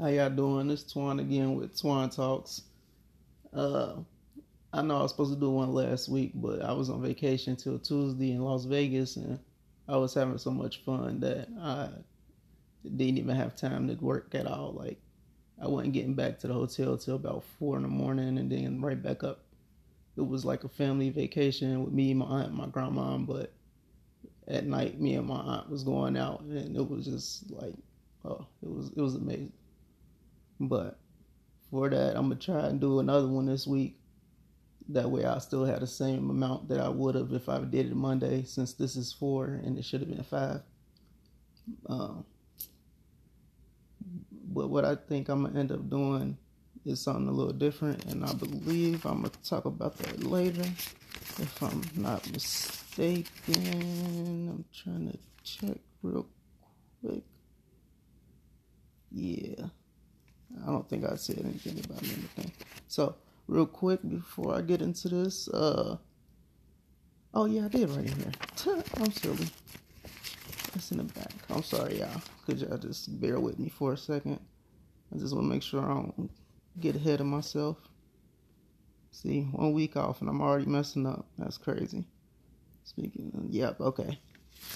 How y'all doing? It's Twan again with Twan Talks. Uh, I know I was supposed to do one last week, but I was on vacation till Tuesday in Las Vegas, and I was having so much fun that I didn't even have time to work at all. Like I wasn't getting back to the hotel till about four in the morning, and then right back up. It was like a family vacation with me, my aunt, my grandma, but at night, me and my aunt was going out, and it was just like, oh, it was it was amazing. But for that, I'm gonna try and do another one this week. That way, I still have the same amount that I would have if I did it Monday, since this is four and it should have been five. Um, but what I think I'm gonna end up doing is something a little different, and I believe I'm gonna talk about that later, if I'm not mistaken. I'm trying to check real quick. Yeah. I don't think I said anything about anything. So, real quick before I get into this, uh, oh yeah, I did right in here. I'm silly. That's in the back. I'm sorry, y'all. Could y'all just bear with me for a second? I just want to make sure I don't get ahead of myself. See, one week off and I'm already messing up. That's crazy. Speaking of, yep, okay.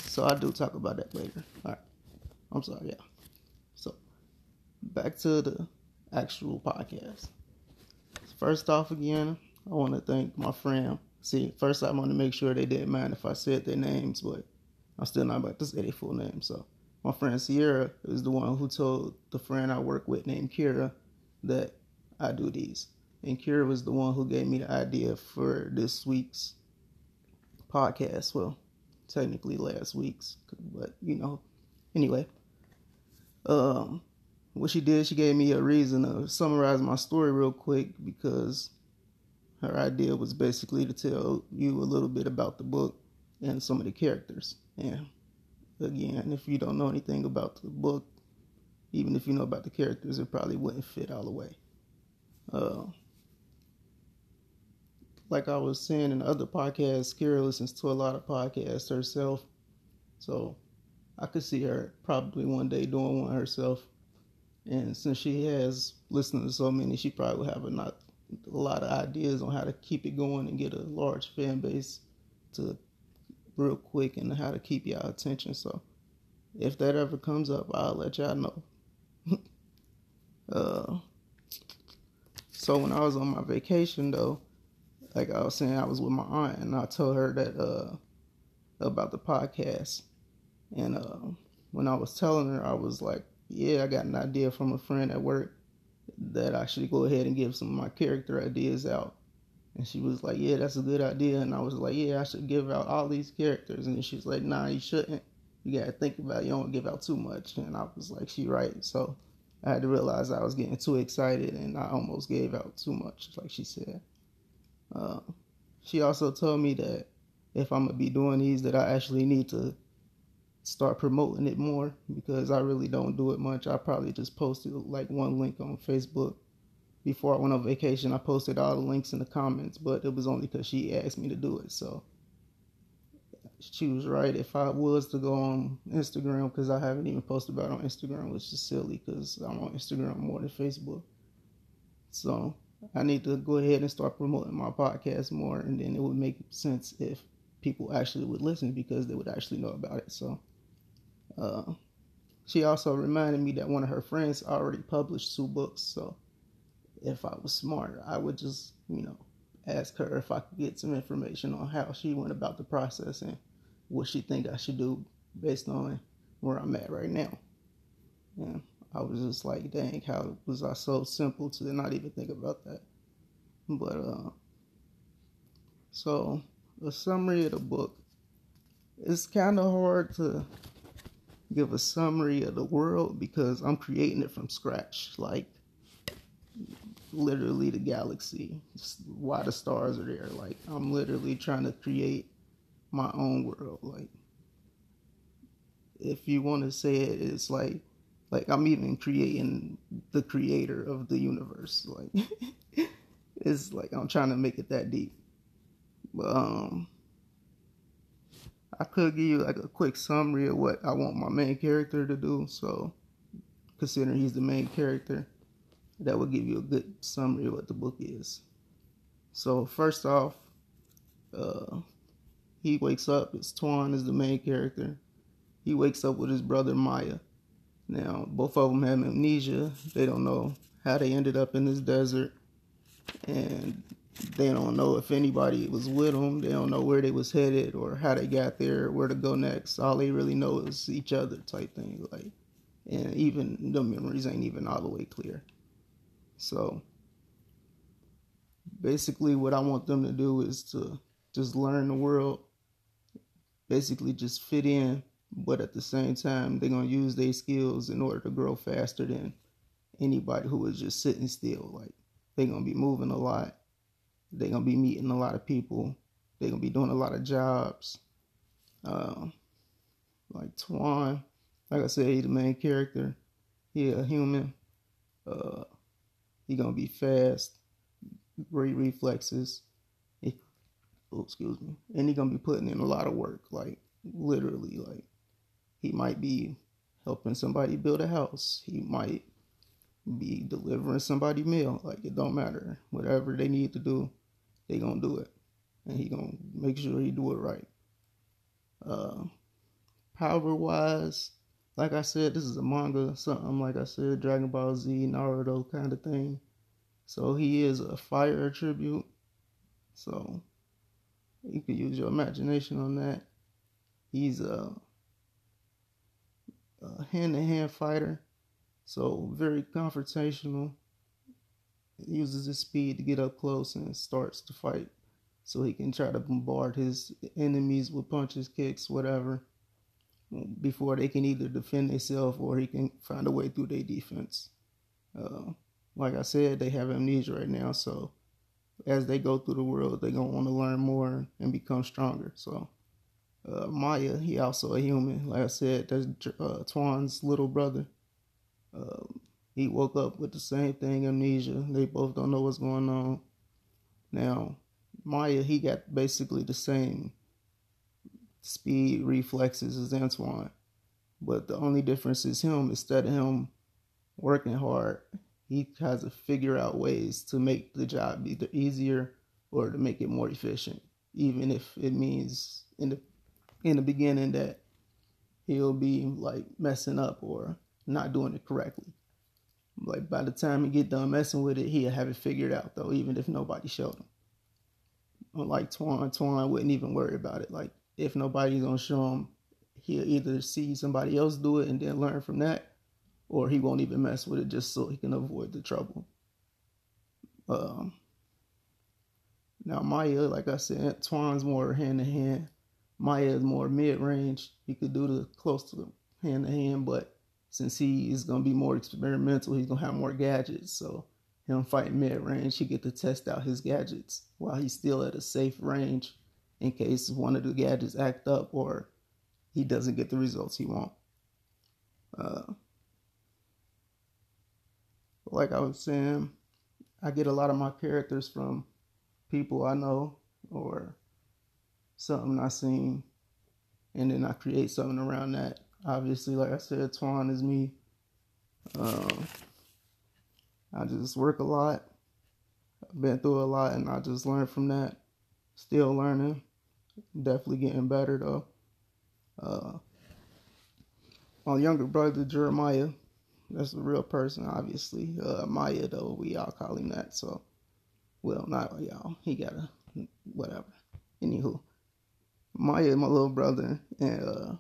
So I do talk about that later. All right. I'm sorry, yeah. Back to the actual podcast. First off, again, I want to thank my friend. See, first I want to make sure they didn't mind if I said their names, but I'm still not about to say their full name. So my friend Sierra is the one who told the friend I work with named Kira that I do these. And Kira was the one who gave me the idea for this week's podcast. Well, technically last week's, but you know, anyway. Um, what she did, she gave me a reason to summarize my story real quick because her idea was basically to tell you a little bit about the book and some of the characters. And again, if you don't know anything about the book, even if you know about the characters, it probably wouldn't fit all the way. Uh, like I was saying in other podcasts, Kira listens to a lot of podcasts herself. So I could see her probably one day doing one herself. And since she has listened to so many, she probably will have a, not, a lot of ideas on how to keep it going and get a large fan base to real quick and how to keep y'all attention. So if that ever comes up, I'll let y'all know. uh, so when I was on my vacation though, like I was saying, I was with my aunt and I told her that uh about the podcast. And uh, when I was telling her, I was like, yeah, I got an idea from a friend at work that I should go ahead and give some of my character ideas out. And she was like, yeah, that's a good idea. And I was like, yeah, I should give out all these characters. And she was like, nah, you shouldn't. You got to think about it. You don't give out too much. And I was like, she right. So I had to realize I was getting too excited and I almost gave out too much, like she said. Uh, she also told me that if I'm going to be doing these, that I actually need to start promoting it more because I really don't do it much. I probably just posted like one link on Facebook. Before I went on vacation, I posted all the links in the comments, but it was only because she asked me to do it. So she was right. If I was to go on Instagram, because I haven't even posted about on Instagram, which is silly because I'm on Instagram more than Facebook. So I need to go ahead and start promoting my podcast more, and then it would make sense if people actually would listen because they would actually know about it. So uh, she also reminded me that one of her friends already published two books. So if I was smart, I would just, you know, ask her if I could get some information on how she went about the process and what she think I should do based on where I'm at right now. And I was just like, dang, how was I so simple to not even think about that? But uh, so a summary of the book. It's kind of hard to give a summary of the world because I'm creating it from scratch. Like literally the galaxy, why the stars are there. Like I'm literally trying to create my own world. Like if you want to say it, it's like like I'm even creating the creator of the universe. Like it's like I'm trying to make it that deep. But um I could give you like a quick summary of what I want my main character to do. So considering he's the main character, that will give you a good summary of what the book is. So first off, uh, he wakes up. It's Twan is the main character. He wakes up with his brother Maya. Now both of them have amnesia. They don't know how they ended up in this desert, and they don't know if anybody was with them. They don't know where they was headed or how they got there, where to go next. All they really know is each other type thing. Like, and even the memories ain't even all the way clear. So basically, what I want them to do is to just learn the world. Basically, just fit in, but at the same time, they're gonna use their skills in order to grow faster than anybody who is just sitting still. Like they're gonna be moving a lot they're gonna be meeting a lot of people. They're gonna be doing a lot of jobs. Uh, like Twan, like I said, he's the main character. He a human. Uh, he gonna be fast, great reflexes. Oh, excuse me, and he gonna be putting in a lot of work. Like literally, like he might be helping somebody build a house. He might be delivering somebody mail. Like it don't matter. Whatever they need to do, they gonna do it. And he gonna make sure he do it right. Uh power wise, like I said, this is a manga, something like I said, Dragon Ball Z, Naruto kind of thing. So he is a fire attribute. So you can use your imagination on that. He's a, a hand-to-hand fighter. So very confrontational. He uses his speed to get up close and starts to fight. So he can try to bombard his enemies with punches, kicks, whatever, before they can either defend themselves or he can find a way through their defense. Uh, like I said, they have amnesia right now, so as they go through the world, they're gonna want to learn more and become stronger. So uh, Maya, he also a human. Like I said, that's uh, Twan's little brother. Um, he woke up with the same thing, amnesia. They both don't know what's going on. Now, Maya, he got basically the same speed reflexes as Antoine. But the only difference is him, instead of him working hard, he has to figure out ways to make the job either easier or to make it more efficient. Even if it means in the in the beginning that he'll be like messing up or not doing it correctly. Like by the time he get done messing with it, he'll have it figured out though, even if nobody showed him. Like Twan, Twan wouldn't even worry about it. Like if nobody's gonna show him, he'll either see somebody else do it and then learn from that, or he won't even mess with it just so he can avoid the trouble. Um, now Maya, like I said, Twan's more hand to hand. Maya is more mid range. He could do the close to hand to hand, but since he is gonna be more experimental, he's gonna have more gadgets. So him fighting mid range, he get to test out his gadgets while he's still at a safe range in case one of the gadgets act up or he doesn't get the results he want. Uh, like I was saying, I get a lot of my characters from people I know or something I seen, and then I create something around that obviously, like I said, Twan is me. Um, I just work a lot. I've been through a lot, and I just learned from that. Still learning. Definitely getting better though. Uh, my younger brother Jeremiah, that's a real person, obviously. Uh, Maya though, we all call him that. So, well, not y'all. He got a whatever. Anywho, Maya, my little brother, and uh,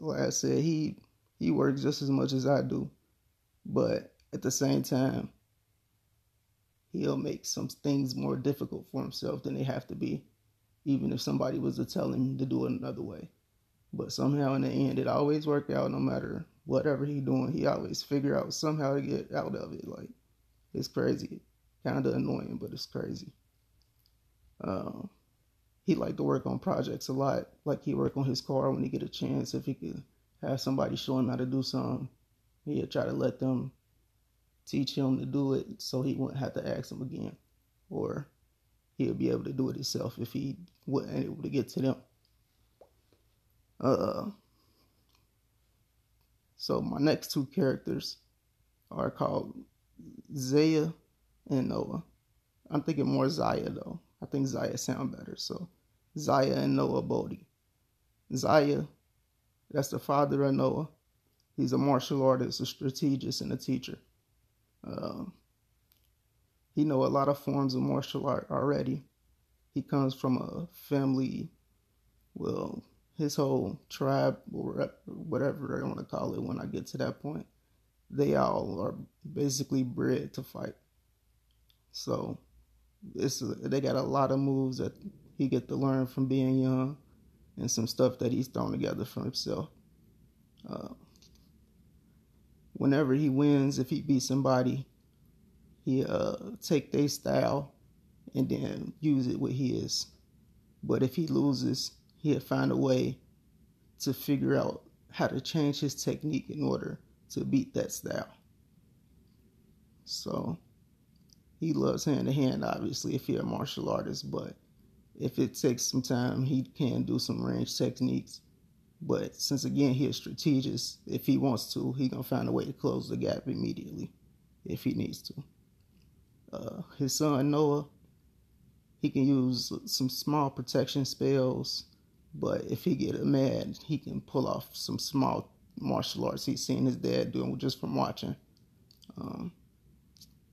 like I said, he he works just as much as I do, but at the same time, he'll make some things more difficult for himself than they have to be, even if somebody was to tell him to do it another way. But somehow in the end, it always worked out. No matter whatever he doing, he always figure out somehow to get out of it. Like it's crazy, kind of annoying, but it's crazy. Um, he liked to work on projects a lot. Like he work on his car when he get a chance. If he could have somebody show him how to do something, he'd try to let them teach him to do it so he wouldn't have to ask them again. Or he'll be able to do it himself if he wasn't able to get to them. Uh So my next two characters are called Zaya and Noah. I'm thinking more Zaya though. I think Zaya sound better. So Zaya and Noah Bodhi. Zaya, that's the father of Noah. He's a martial artist, a strategist, and a teacher. Uh, he know a lot of forms of martial art already. He comes from a family, well, his whole tribe or whatever I want to call it when I get to that point, they all are basically bred to fight. So it's they got a lot of moves that he get to learn from being young, and some stuff that he's thrown together for himself. Uh, whenever he wins, if he beats somebody, he uh take their style and then use it with his. But if he loses, he'll find a way to figure out how to change his technique in order to beat that style. So he loves hand to hand, obviously, if you're a martial artist, but if it takes some time, he can do some range techniques. But since again he is strategist, if he wants to, he gonna find a way to close the gap immediately, if he needs to. Uh, his son Noah, he can use some small protection spells, but if he get mad, he can pull off some small martial arts he's seen his dad doing just from watching. Um,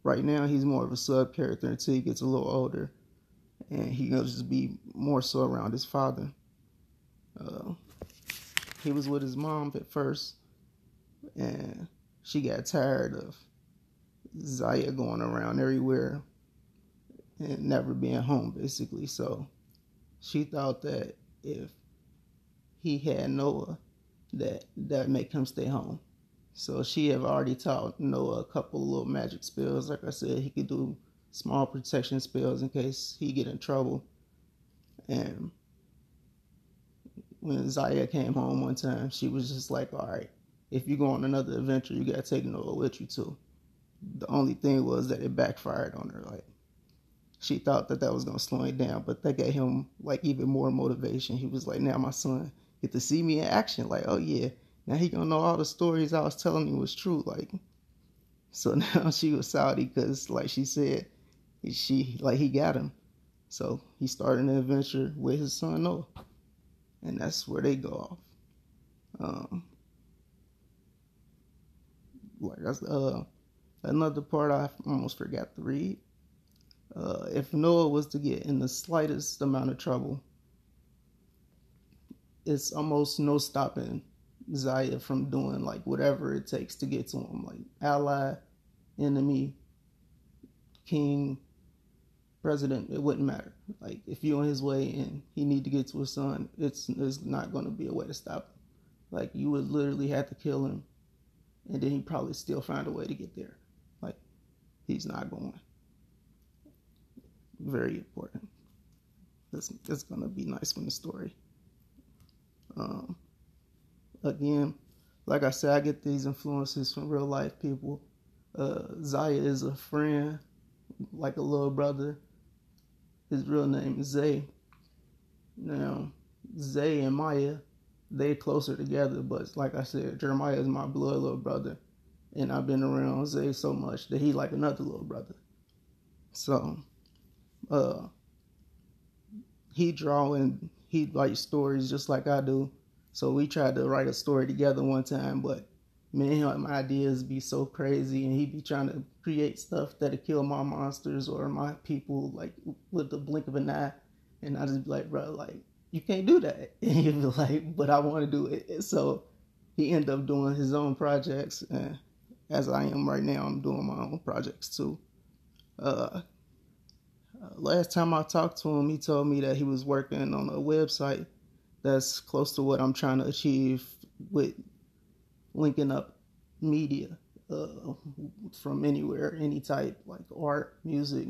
right now, he's more of a sub character until he gets a little older, and he will just be more so around his father. Uh, he was with his mom at first, and she got tired of Zaya going around everywhere and never being home, basically. So she thought that if he had Noah, that that make him stay home. So she have already taught Noah a couple little magic spells. Like I said, he could do small protection spells in case he get in trouble. And when Zaya came home one time, she was just like, "All right, if you go on another adventure, you gotta take Noah with you too." The only thing was that it backfired on her. Like she thought that that was gonna slow him down, but that gave him like even more motivation. He was like, "Now my son get to see me in action. Like, oh yeah, now he gonna know all the stories I was telling him was true. Like, so now she was Saudi because, like she said, she like he got him. So he started an adventure with his son Noah, and that's where they go off. Um, like that's uh another part I almost forgot to read. Uh, if Noah was to get in the slightest amount of trouble, it's almost no stopping Zaya from doing like whatever it takes to get to him, like ally, enemy, king, president. It wouldn't matter. Like if you're on his way and he need to get to his son, it's it's not going to be a way to stop him. Like you would literally have to kill him, and then he probably still find a way to get there. Like he's not going. Very important. This it's gonna be nice from the story. Um, again, like I said, I get these influences from real life people. Uh, Zaya is a friend, like a little brother. His real name is Zay. Now, Zay and Maya, they closer together, but like I said, Jeremiah is my blood little brother. And I've been around Zay so much that he like another little brother. So, uh, he drawing he writes stories just like I do. So we tried to write a story together one time, but man, my ideas be so crazy, and he'd be trying to create stuff that'll kill my monsters or my people like with the blink of an eye, and I just be like, bro, like you can't do that. And he'd be like, but I want to do it. So he ended up doing his own projects, and as I am right now, I'm doing my own projects too. Uh, uh, last time I talked to him, he told me that he was working on a website that's close to what I'm trying to achieve with linking up media uh, from anywhere, any type, like art, music.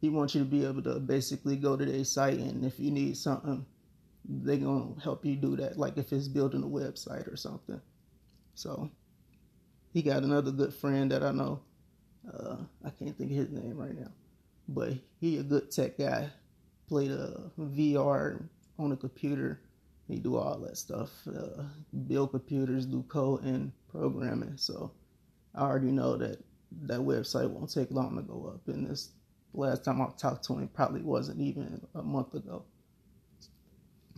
He wants you to be able to basically go to their site, and if you need something, they're gonna help you do that. Like if it's building a website or something. So he got another good friend that I know. Uh, I can't think of his name right now but he a good tech guy. Played a VR on a computer he do all that stuff. Uh, build computers, do code and programming. So I already know that that website won't take long to go up. And this last time I talked to him probably wasn't even a month ago.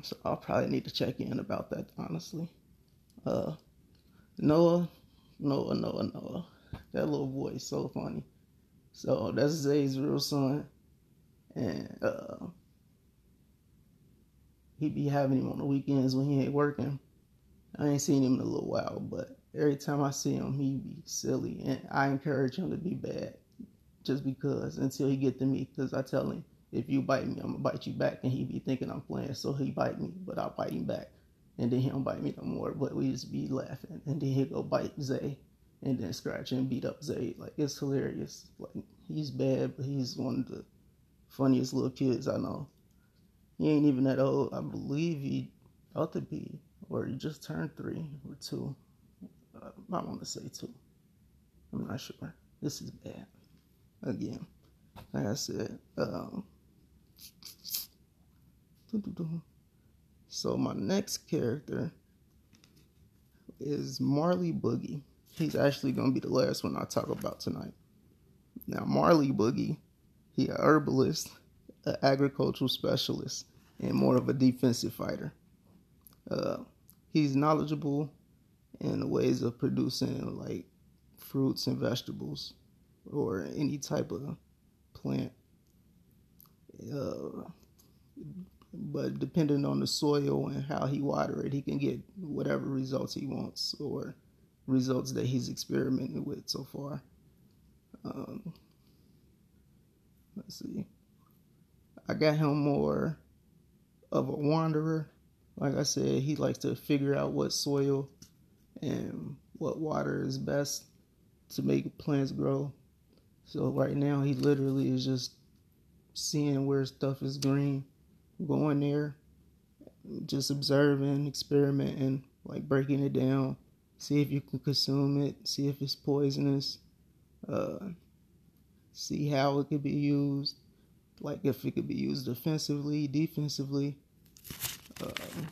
So I'll probably need to check in about that honestly. Uh, Noah, Noah, Noah, Noah. That little boy is so funny. So that's Zay's real son. And uh he be having him on the weekends when he ain't working. I ain't seen him in a little while, but every time I see him, he be silly, and I encourage him to be bad, just because until he get to me, because I tell him if you bite me, I'm gonna bite you back, and he be thinking I'm playing, so he bite me, but I bite him back, and then he don't bite me no more, but we just be laughing, and then he go bite Zay, and then scratch and beat up Zay, like it's hilarious, like he's bad, but he's one of the funniest little kids I know. He ain't even that old. I believe he ought to be, or he just turned three or two. Uh, I want to say two. I'm not sure. This is bad. Again, like I said. Um, so my next character is Marley Boogie. He's actually gonna be the last one I talk about tonight. Now Marley Boogie, he a herbalist an agricultural specialist and more of a defensive fighter. Uh, he's knowledgeable in the ways of producing like fruits and vegetables or any type of plant. Uh, but depending on the soil and how he water it, he can get whatever results he wants or results that he's experimented with so far. Um, let's see. I got him more of a wanderer. Like I said, he likes to figure out what soil and what water is best to make plants grow. So right now he literally is just seeing where stuff is green, going there, just observing, experimenting, like breaking it down, see if you can consume it, see if it's poisonous, uh, see how it could be used, like if it could be used offensively, defensively. Um,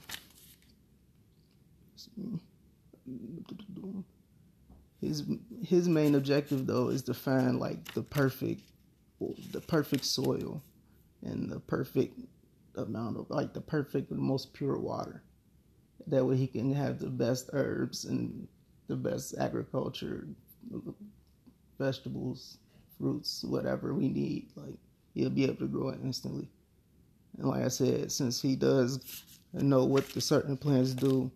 his his main objective though is to find like the perfect the perfect soil and the perfect amount of like the perfect the most pure water that way he can have the best herbs and the best agriculture vegetables fruits whatever we need like he'll be able to grow it instantly. And like I said, since he does know what the certain plants do,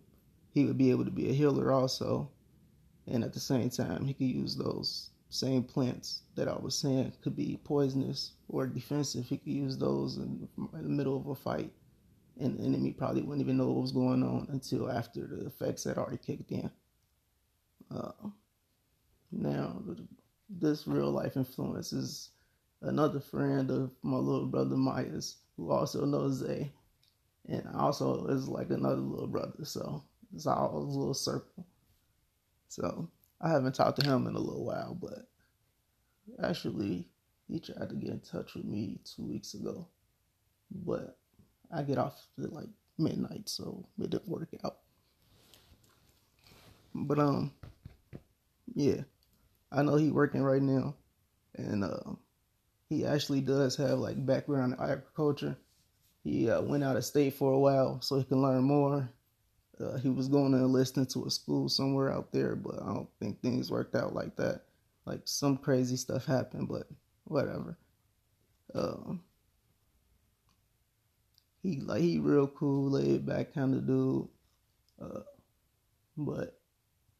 he would be able to be a healer also. And at the same time, he could use those same plants that I was saying could be poisonous or defensive. He could use those in, in the middle of a fight, and the enemy probably wouldn't even know what was going on until after the effects had already kicked in. Uh, now, this real life influence is another friend of my little brother Myers, who also knows Zay, and also is like another little brother. So it's all a little circle. So I haven't talked to him in a little while, but actually he tried to get in touch with me two weeks ago, but I get off at like midnight, so it didn't work out. But um, yeah, I know he working right now, and uh, he actually does have like background in agriculture. He uh, went out of state for a while so he can learn more. Uh, he was going to enlist into a school somewhere out there, but I don't think things worked out like that. Like some crazy stuff happened, but whatever. Um, he like he real cool, laid back kind of dude. Uh, but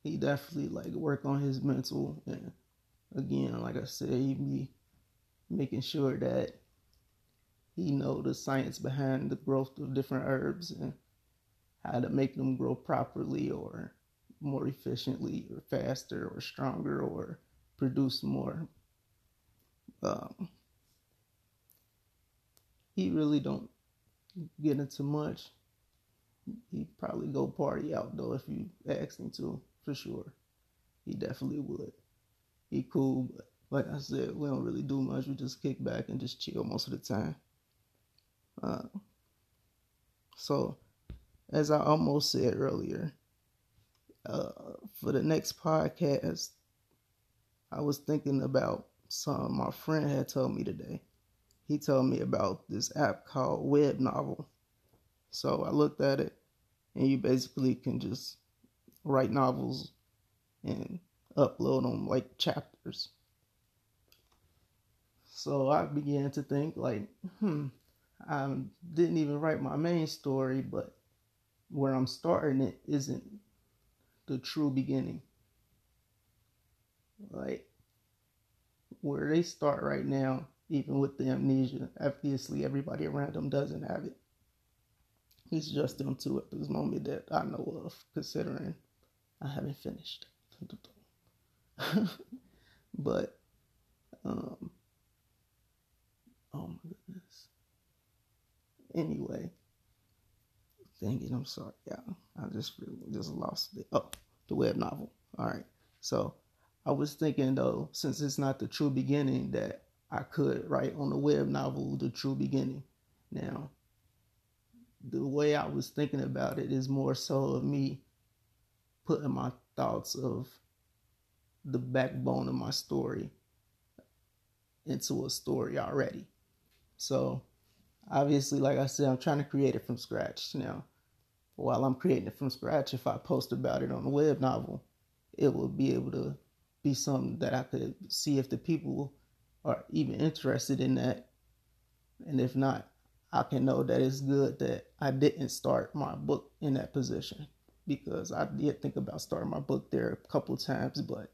he definitely like work on his mental and again, like I said, he be making sure that he know the science behind the growth of different herbs and how to make them grow properly or more efficiently or faster or stronger or produce more. Um, he really don't get into much. He'd probably go party out though if you asked him to, for sure. He definitely would. He cool, but like I said, we don't really do much. We just kick back and just chill most of the time. Uh, so as I almost said earlier, uh, for the next podcast, I was thinking about something my friend had told me today. He told me about this app called Web Novel. So I looked at it, and you basically can just write novels and upload them like chapters. So I began to think, like, hmm, I didn't even write my main story, but where I'm starting it isn't the true beginning. Like, where they start right now, even with the amnesia, obviously everybody around them doesn't have it. It's just them two at this moment that I know of, considering I haven't finished. but, um, oh my goodness. Anyway, dang it, I'm sorry, yeah. I just just lost it. Oh, the web novel. All right. So I was thinking though, since it's not the true beginning, that I could write on the web novel the true beginning. Now, the way I was thinking about it is more so of me putting my thoughts of the backbone of my story into a story already. So, obviously, like I said, I'm trying to create it from scratch. Now, while I'm creating it from scratch, if I post about it on a web novel, it will be able to be something that I could see if the people are even interested in that. And if not, I can know that it's good that I didn't start my book in that position because I did think about starting my book there a couple times, but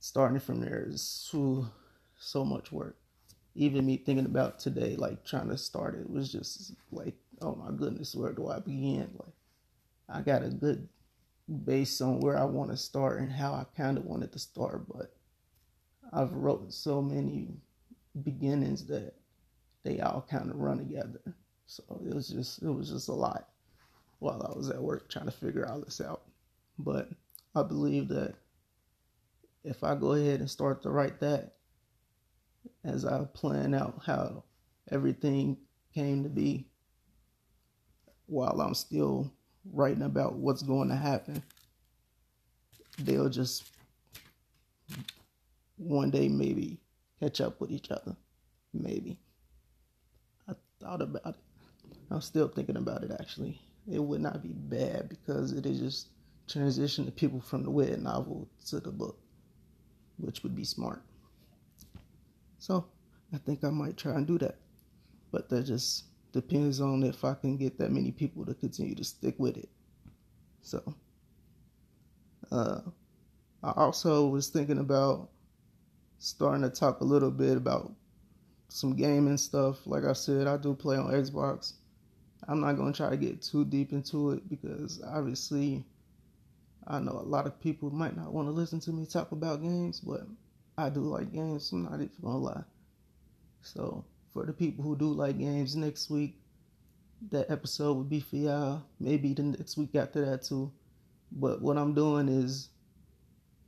starting it from there is so, so much work. Even me thinking about today, like trying to start it, was just like, oh my goodness, where do I begin? Like, I got a good base on where I want to start and how I kind of wanted to start, but I've wrote so many beginnings that they all kind of run together. So it was just it was just a lot while I was at work trying to figure all this out. But I believe that if I go ahead and start to write that as I plan out how everything came to be while I'm still writing about what's going to happen, they'll just one day maybe catch up with each other. Maybe. I thought about it. I'm still thinking about it actually. It would not be bad because it is just transition the people from the web novel to the book, which would be smart. So I think I might try and do that. But that just depends on if I can get that many people to continue to stick with it. So uh, I also was thinking about starting to talk a little bit about some gaming stuff. Like I said, I do play on Xbox. I'm not going to try to get too deep into it because obviously I know a lot of people might not want to listen to me talk about games, but I do like games. I'm not even to lie. So, for the people who do like games, next week, that episode would be for y'all. Maybe the next week after that, too. But what I'm doing is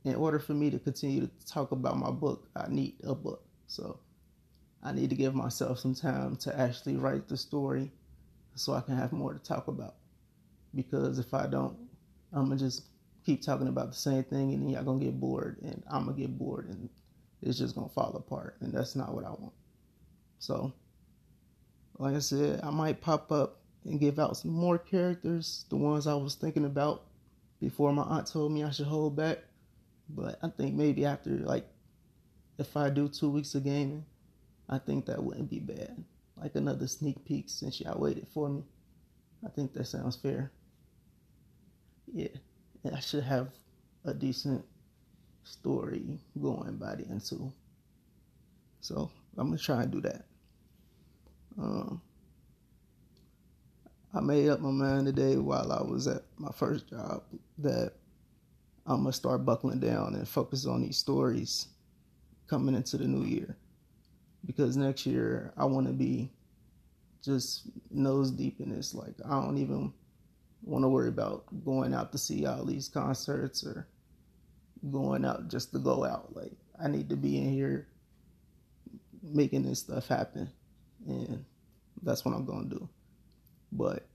in order for me to continue to talk about my book, I need a book. So I need to give myself some time to actually write the story so I can have more to talk about. Because if I don't, I'm gonna just keep talking about the same thing and then y'all gonna get bored and I'm gonna get bored and it's just gonna fall apart and that's not what I want. So, like I said, I might pop up and give out some more characters, the ones I was thinking about before my aunt told me I should hold back. But I think maybe after like if I do two weeks of gaming, I think that wouldn't be bad. Like another sneak peek since y'all waited for me. I think that sounds fair. Yeah, I should have a decent story going by the end too. So I'm gonna try and do that. Um, I made up my mind today while I was at my first job that I'm gonna start buckling down and focus on these stories coming into the new year. Because next year I want to be just nose deep in this. Like I don't even want to worry about going out to see all these concerts or going out just to go out. Like I need to be in here making this stuff happen, and that's what I'm gonna do. But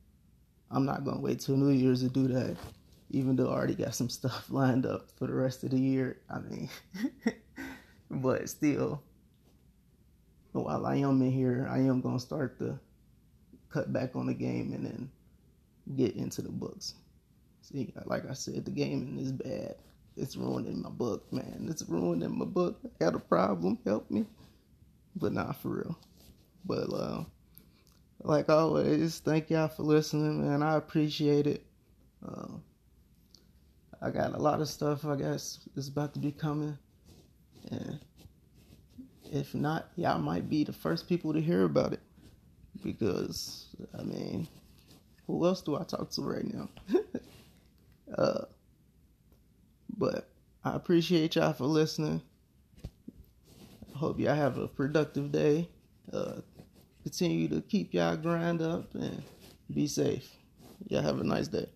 I'm not gonna wait till New Year's to do that, even though I already got some stuff lined up for the rest of the year. I mean, but still, oh, while I am in here, I am gonna start to cut back on the game and then get into the books. See, like I said, the gaming is bad. It's ruining my book, man. It's ruining my book. I got a problem. Help me. But not for real. But uh, like always, thank y'all for listening, man. I appreciate it. Uh, I got a lot of stuff I guess is about to be coming. And if not, y'all might be the first people to hear about it. Because I mean, who else do I talk to right now? uh, but I appreciate y'all for listening. Hope y'all have a productive day. Uh, continue to keep y'all grind up and be safe. Y'all have a nice day.